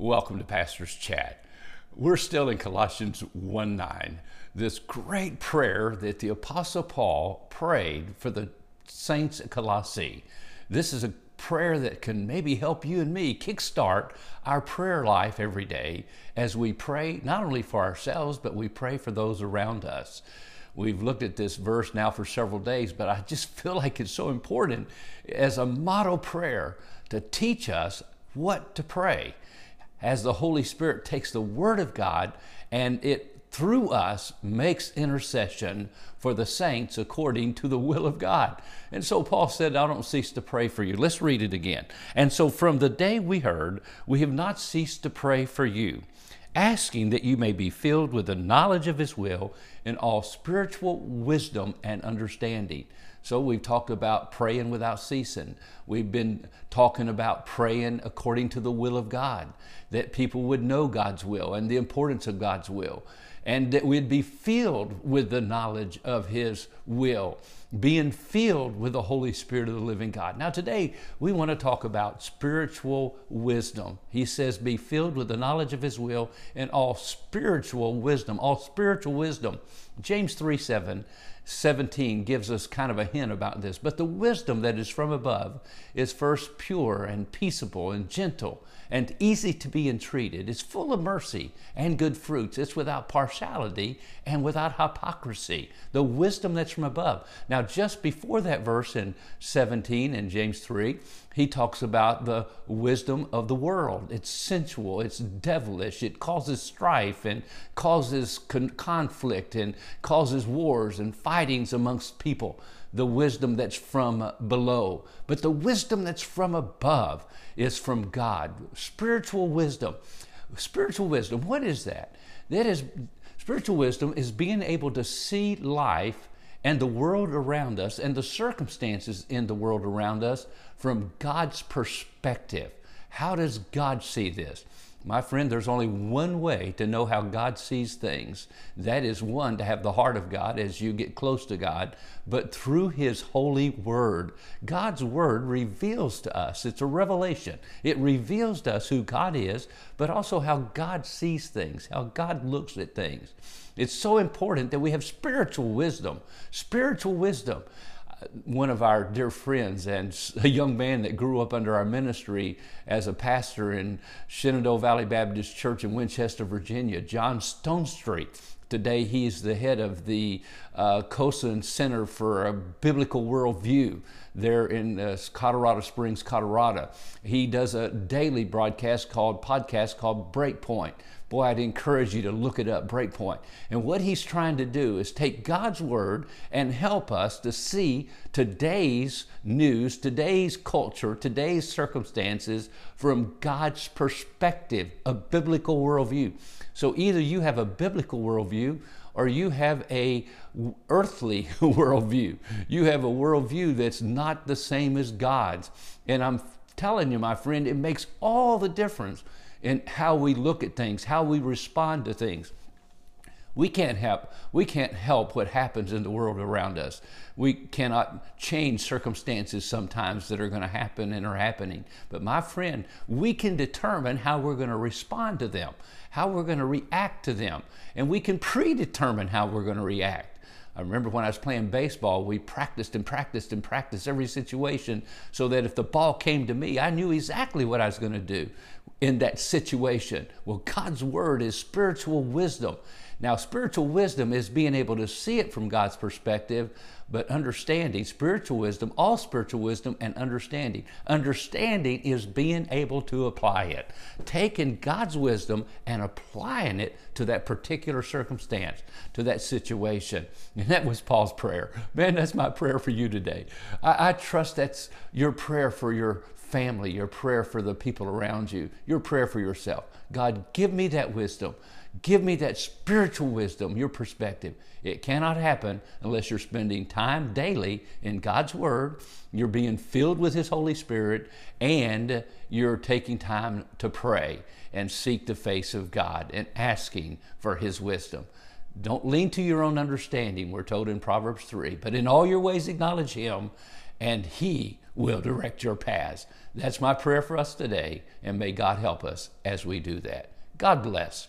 Welcome to Pastor's Chat. We're still in Colossians 1 9, this great prayer that the Apostle Paul prayed for the saints at Colossae. This is a prayer that can maybe help you and me kickstart our prayer life every day as we pray not only for ourselves, but we pray for those around us. We've looked at this verse now for several days, but I just feel like it's so important as a model prayer to teach us what to pray as the Holy Spirit takes the Word of God and it through us makes intercession for the saints according to the will of God. And so Paul said, I don't cease to pray for you. Let's read it again. And so from the day we heard, we have not ceased to pray for you, asking that you may be filled with the knowledge of His will in all spiritual wisdom and understanding so we've talked about praying without ceasing. We've been talking about praying according to the will of God, that people would know God's will and the importance of God's will, and that we'd be filled with the knowledge of His will, being filled with the Holy Spirit of the living God. Now, today we want to talk about spiritual wisdom. He says, Be filled with the knowledge of His will and all spiritual wisdom, all spiritual wisdom. James 3 7 17 gives us kind of a hint about this. But the wisdom that is from above is first pure and peaceable and gentle and easy to be entreated. It's full of mercy and good fruits. It's without partiality and without hypocrisy. The wisdom that's from above. Now, just before that verse in 17 in James 3, he talks about the wisdom of the world. It's sensual, it's devilish, it causes strife and causes con- conflict and causes wars and fightings amongst people. The wisdom that's from below. But the wisdom that's from above is from God. Spiritual wisdom. Spiritual wisdom, what is that? That is, spiritual wisdom is being able to see life and the world around us and the circumstances in the world around us from God's perspective. How does God see this? My friend, there's only one way to know how God sees things. That is one, to have the heart of God as you get close to God, but through His holy word. God's word reveals to us, it's a revelation. It reveals to us who God is, but also how God sees things, how God looks at things. It's so important that we have spiritual wisdom. Spiritual wisdom one of our dear friends and a young man that grew up under our ministry as a pastor in Shenandoah Valley Baptist Church in Winchester, Virginia, John Stonestreet. Today, he's the head of the uh, Center for a Biblical Worldview there in uh, Colorado Springs, Colorado. He does a daily broadcast called podcast called Breakpoint boy, I'd encourage you to look it up, Breakpoint. And what he's trying to do is take God's Word and help us to see today's news, today's culture, today's circumstances from God's perspective, a biblical worldview. So either you have a biblical worldview or you have a earthly worldview. You have a worldview that's not the same as God's. And I'm telling you, my friend, it makes all the difference in how we look at things, how we respond to things. We can't help we can't help what happens in the world around us. We cannot change circumstances sometimes that are going to happen and are happening. But my friend, we can determine how we're going to respond to them, how we're going to react to them, and we can predetermine how we're going to react. I remember when I was playing baseball, we practiced and practiced and practiced every situation so that if the ball came to me, I knew exactly what I was going to do in that situation. Well, God's Word is spiritual wisdom. Now, spiritual wisdom is being able to see it from God's perspective, but understanding, spiritual wisdom, all spiritual wisdom and understanding. Understanding is being able to apply it, taking God's wisdom and applying it to that particular circumstance, to that situation. And that was Paul's prayer. Man, that's my prayer for you today. I, I trust that's your prayer for your family, your prayer for the people around you, your prayer for yourself. God, give me that wisdom Give me that spiritual wisdom, your perspective. It cannot happen unless you're spending time daily in God's Word, you're being filled with His Holy Spirit, and you're taking time to pray and seek the face of God and asking for His wisdom. Don't lean to your own understanding, we're told in Proverbs 3, but in all your ways acknowledge Him, and He will direct your paths. That's my prayer for us today, and may God help us as we do that. God bless,